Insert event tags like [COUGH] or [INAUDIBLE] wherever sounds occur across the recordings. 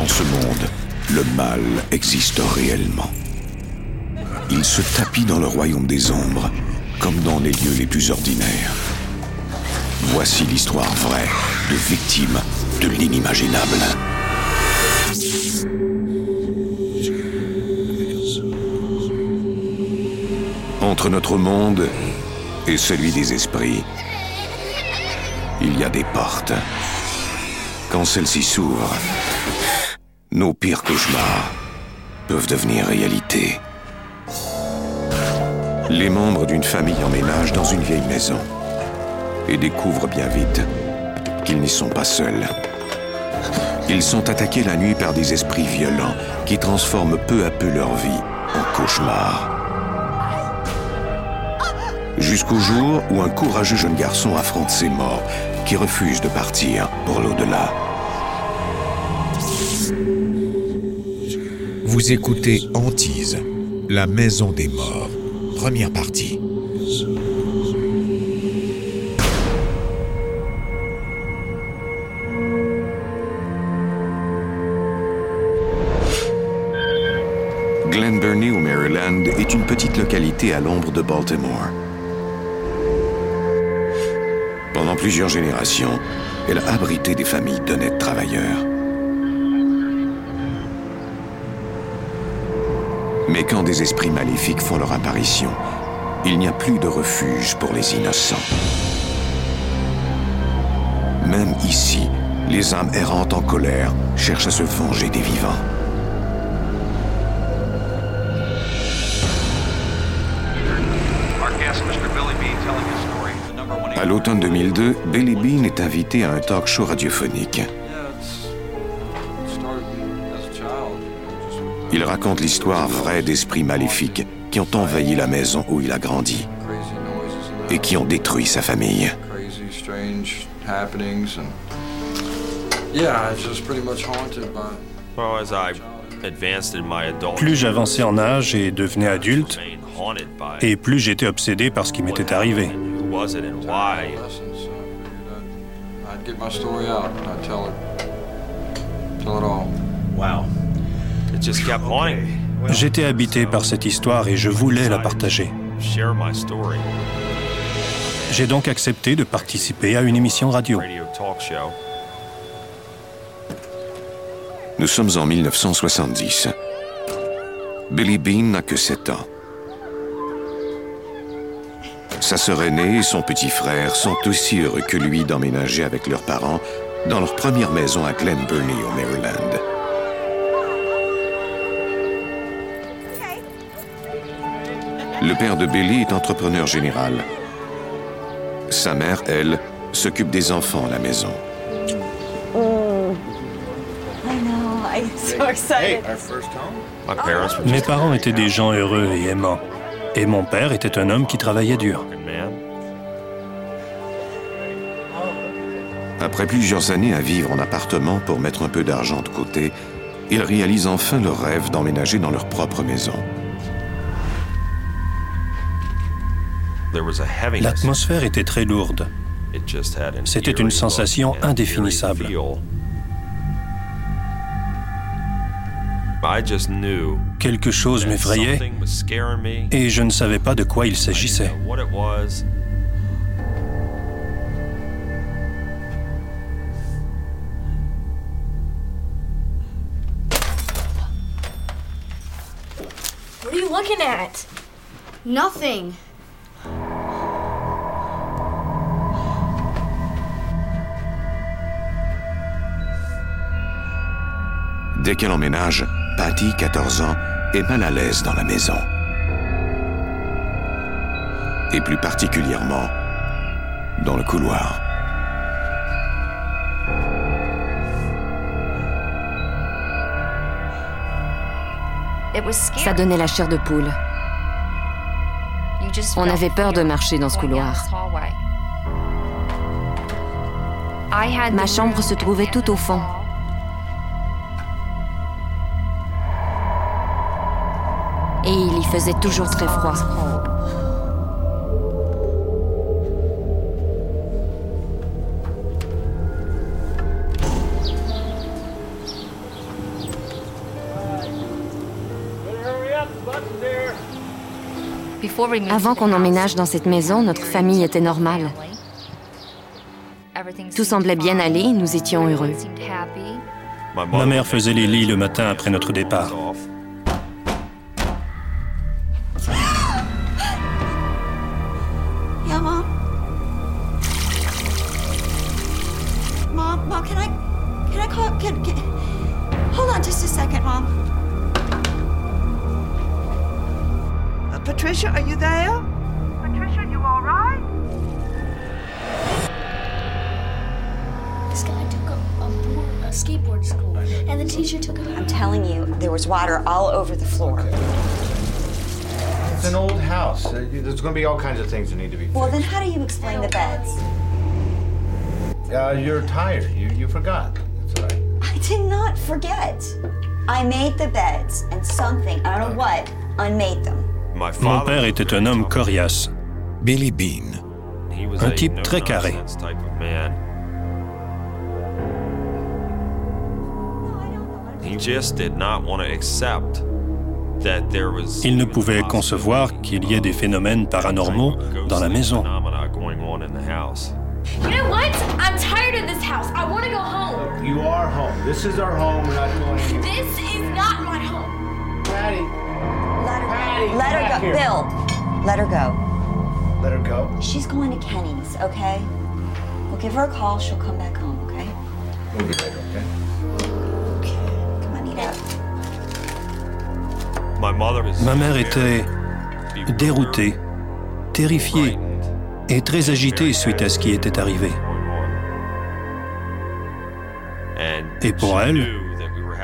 Dans ce monde, le mal existe réellement. Il se tapit dans le royaume des ombres, comme dans les lieux les plus ordinaires. Voici l'histoire vraie de victimes de l'inimaginable. Entre notre monde et celui des esprits, il y a des portes. Quand celles-ci s'ouvrent, nos pires cauchemars peuvent devenir réalité. Les membres d'une famille emménagent dans une vieille maison et découvrent bien vite qu'ils n'y sont pas seuls. Ils sont attaqués la nuit par des esprits violents qui transforment peu à peu leur vie en cauchemar. Jusqu'au jour où un courageux jeune garçon affronte ses morts qui refusent de partir pour l'au-delà. Vous écoutez Antise, la maison des morts, première partie. Glen Burnie au Maryland est une petite localité à l'ombre de Baltimore. Pendant plusieurs générations, elle a abrité des familles d'honnêtes travailleurs. Mais quand des esprits maléfiques font leur apparition, il n'y a plus de refuge pour les innocents. Même ici, les âmes errantes en colère cherchent à se venger des vivants. À l'automne 2002, Billy Bean est invité à un talk show radiophonique. Il raconte l'histoire vraie d'esprits maléfiques qui ont envahi la maison où il a grandi et qui ont détruit sa famille. Plus j'avançais en âge et devenais adulte, et plus j'étais obsédé par ce qui m'était arrivé. J'étais habité par cette histoire et je voulais la partager. J'ai donc accepté de participer à une émission radio. Nous sommes en 1970. Billy Bean n'a que 7 ans. Sa sœur aînée et son petit frère sont aussi heureux que lui d'emménager avec leurs parents dans leur première maison à Glen Burnie, au Maryland. Le père de Billy est entrepreneur général. Sa mère, elle, s'occupe des enfants à la maison. Mes parents étaient des gens heureux et aimants. Et mon père était un homme qui travaillait dur. Après plusieurs années à vivre en appartement pour mettre un peu d'argent de côté, ils réalisent enfin leur rêve d'emménager dans leur propre maison. L'atmosphère était très lourde. C'était une sensation indéfinissable. Quelque chose m'effrayait et je ne savais pas de quoi il s'agissait. What are you looking at? Nothing. Dès qu'elle emménage, Patty, 14 ans, est mal à l'aise dans la maison. Et plus particulièrement dans le couloir. Ça donnait la chair de poule. On avait peur de marcher dans ce couloir. Ma chambre se trouvait tout au fond. et il y faisait toujours très froid. Avant qu'on emménage dans cette maison, notre famille était normale. Tout semblait bien aller, nous étions heureux. Ma mère faisait les lits le matin après notre départ. Mom, Mom, can I, can I call, can, can, hold on just a second, Mom. Uh, Patricia, are you there? Patricia, you all right? This guy took a, a, board, a skateboard school, and the teacher took him I'm telling you, there was water all over the floor. It's an old house. Uh, There's going to be all kinds of things that need to be Well, then how do you explain the beds? Uh, you're tired. You, you forgot. That's all right. I did not forget. I made the beds, and something, I don't know what, unmade them. Mon père était un homme coriace, Billy Bean, un type très carré. He just did not want to accept that there was Il ne pouvait concevoir qu'il y ait des phénomènes paranormaux dans la maison. phenomena going on in the house. You know what? I'm tired of this house. I want to go home. You are home. This is our home. We're not going anywhere. This is not my home. Patty, Let her Patty, go. Let her go. here. Bill, let her go. let her go. She's going to Kenny's, okay? We'll give her a call. She'll come back home, okay? We'll be later, okay? Come on, eat up. My mother was Ma mère était déroutée, terrifiée et très agitée suite à ce qui était arrivé. Et pour elle,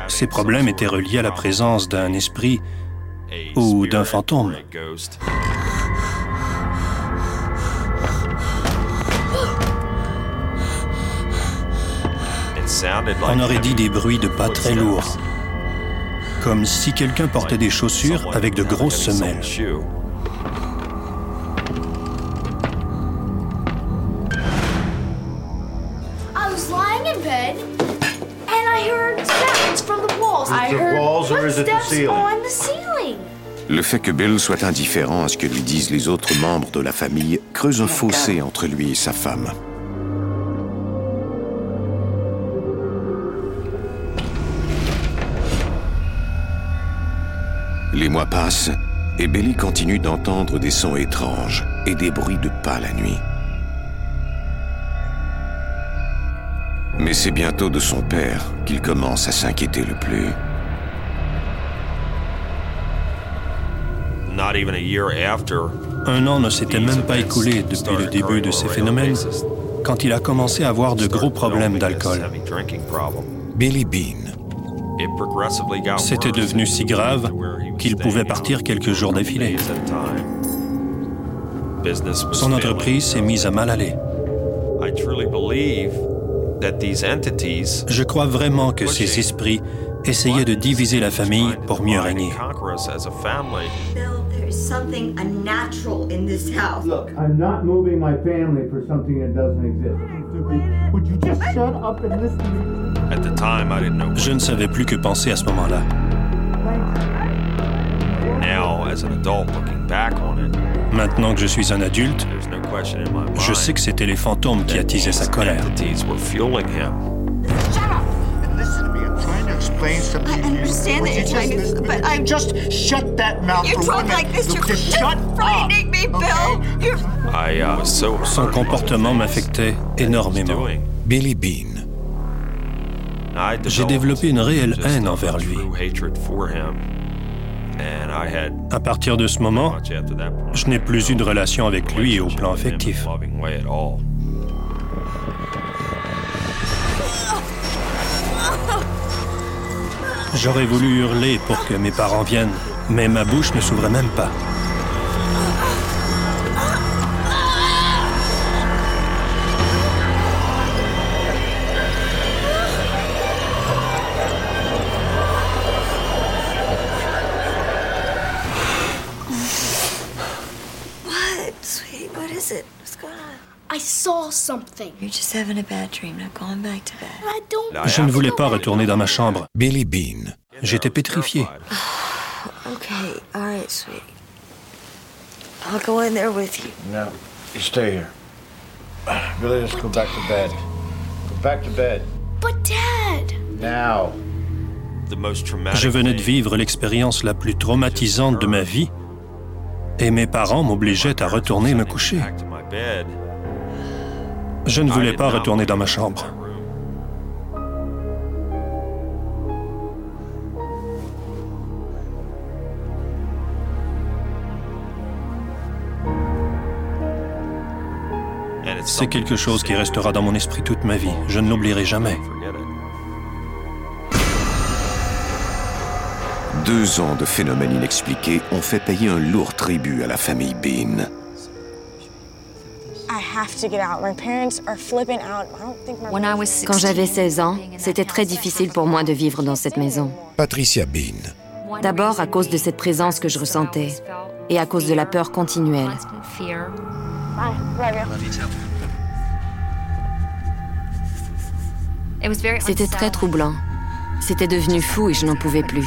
ces problèmes étaient reliés à la présence d'un esprit ou d'un fantôme. On aurait dit des bruits de pas très lourds, comme si quelqu'un portait des chaussures avec de grosses semelles. Le fait que Bill soit indifférent à ce que lui disent les autres membres de la famille creuse un fossé entre lui et sa femme. Les mois passent et Billy continue d'entendre des sons étranges et des bruits de pas la nuit. Mais c'est bientôt de son père qu'il commence à s'inquiéter le plus. Not even a year after, Un an ne s'était même pas écoulé depuis le début de ces phénomènes quand il a commencé à avoir de gros problèmes d'alcool. Billy Bean, C'était devenu si grave qu'il pouvait partir quelques jours d'affilée. Son entreprise s'est mise à mal aller. I truly believe that these entities Je crois vraiment que ces esprits essayaient de diviser la famille pour mieux régner. Conquer us as a family. Bill, there is something unnatural in this house. Look, I'm not moving my family for something that doesn't exist. Would you just shut up and listen to me? At the time, I didn't know. Je ne savais plus que penser à ce moment-là. Now, as an adult looking back on it, Maintenant que je suis un adulte, there's no question in my mind. je sais que c'était les fantômes qui attisaient sa colère. Something I understand that you're trying to, but I'm Just shut that mouth You for talk one minute. like this, Look, you're just shut frightening up, me, Bill. okay? You're I uh, was so Son comportement m'affectait énormément. Billy Bean, I J'ai developed développé une réelle haine a envers lui. true hatred for him. And I had À partir de ce moment, je n'ai plus eu de relation avec lui au plan affectif. J'aurais voulu hurler pour que mes parents viennent, mais ma bouche ne s'ouvrait même pas. Something. You're just having a bad dream. Not going back to bed. I don't. Je ne voulais pas retourner dans ma chambre. Billy Bean, J'étais pétrifié. [SIGHS] Okay. All right, sweetie. I'll go in there with you. No, you stay here. [SIGHS] Billy, let's go back to bed. Go back to bed. But Dad! Now. Je venais de vivre l'expérience la plus traumatisante de ma vie et mes parents m'obligeaient à retourner me coucher. Je ne voulais pas retourner dans ma chambre. C'est quelque chose qui restera dans mon esprit toute ma vie. Je ne l'oublierai jamais. Deux ans de phénomènes inexpliqués ont fait payer un lourd tribut à la famille Bean. Quand j'avais 16 ans, c'était très difficile pour moi de vivre dans cette maison. Patricia Bean. D'abord à cause de cette présence que je ressentais et à cause de la peur continuelle. C'était très troublant. C'était devenu fou et je n'en pouvais plus.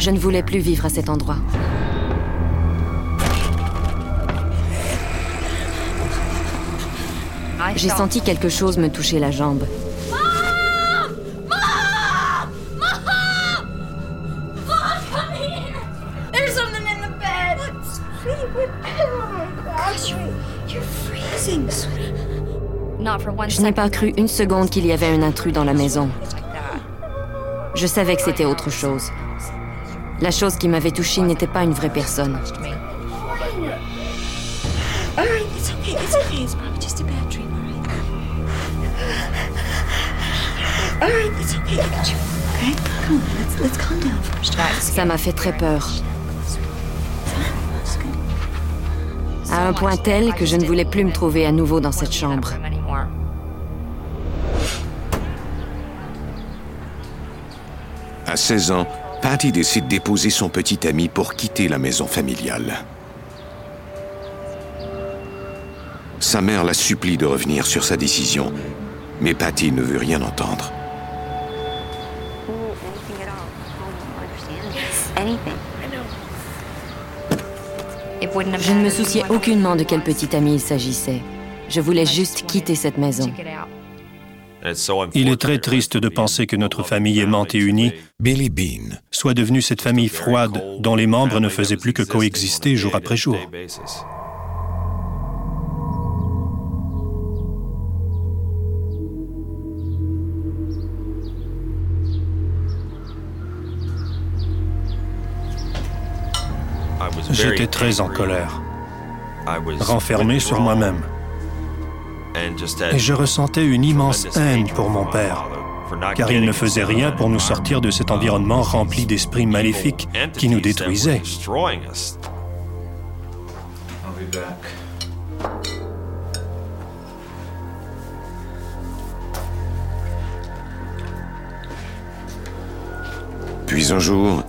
Je ne voulais plus vivre à cet endroit. J'ai senti quelque chose me toucher la jambe. Je n'ai pas cru une seconde qu'il y avait un intrus dans la maison. Je savais que c'était autre chose. La chose qui m'avait touchée n'était pas une vraie personne. Ça m'a fait très peur. À un point tel que je ne voulais plus me trouver à nouveau dans cette chambre. À 16 ans, Patty décide d'épouser son petit ami pour quitter la maison familiale. Sa mère la supplie de revenir sur sa décision, mais Patty ne veut rien entendre. Je ne me souciais aucunement de quel petit ami il s'agissait. Je voulais juste quitter cette maison. Il est très triste de penser que notre famille aimante et unie Billy Bean. soit devenue cette famille froide dont les membres ne faisaient plus que coexister jour après jour. J'étais très en colère, renfermé sur moi-même. Et je ressentais une immense haine pour mon père, car il ne faisait rien pour nous sortir de cet environnement rempli d'esprits maléfiques qui nous détruisaient. Puis un jour,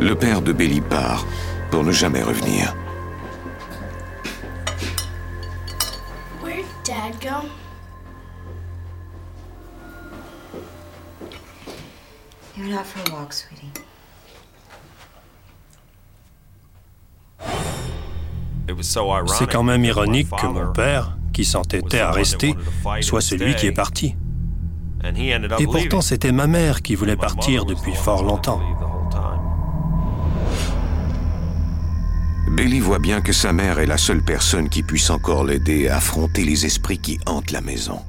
le père de Billy part pour ne jamais revenir. For a walk, sweetie. C'est quand même ironique que mon père, qui s'entêtait à rester, soit celui qui est parti. Et pourtant, c'était ma mère qui voulait partir depuis fort longtemps. Billy voit bien que sa mère est la seule personne qui puisse encore l'aider à affronter les esprits qui hantent la maison.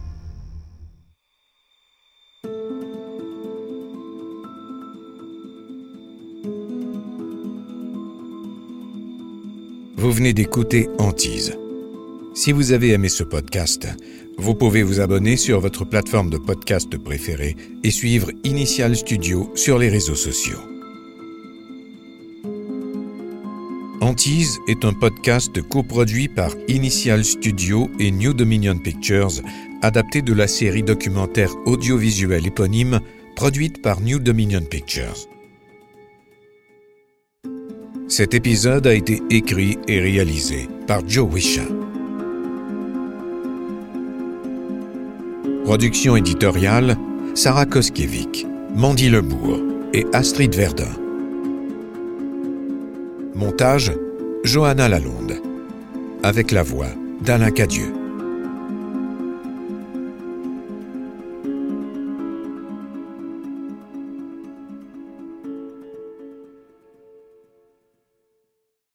Vous venez d'écouter Antise. Si vous avez aimé ce podcast, vous pouvez vous abonner sur votre plateforme de podcast préférée et suivre Initial Studio sur les réseaux sociaux. Antise est un podcast coproduit par Initial Studio et New Dominion Pictures, adapté de la série documentaire audiovisuelle éponyme produite par New Dominion Pictures. Cet épisode a été écrit et réalisé par Joe Wisha. Production éditoriale Sarah Koskiewicz, Mandy Lebourg, et Astrid Verdun. Montage Johanna Lalonde. Avec la voix d'Alain Cadieux.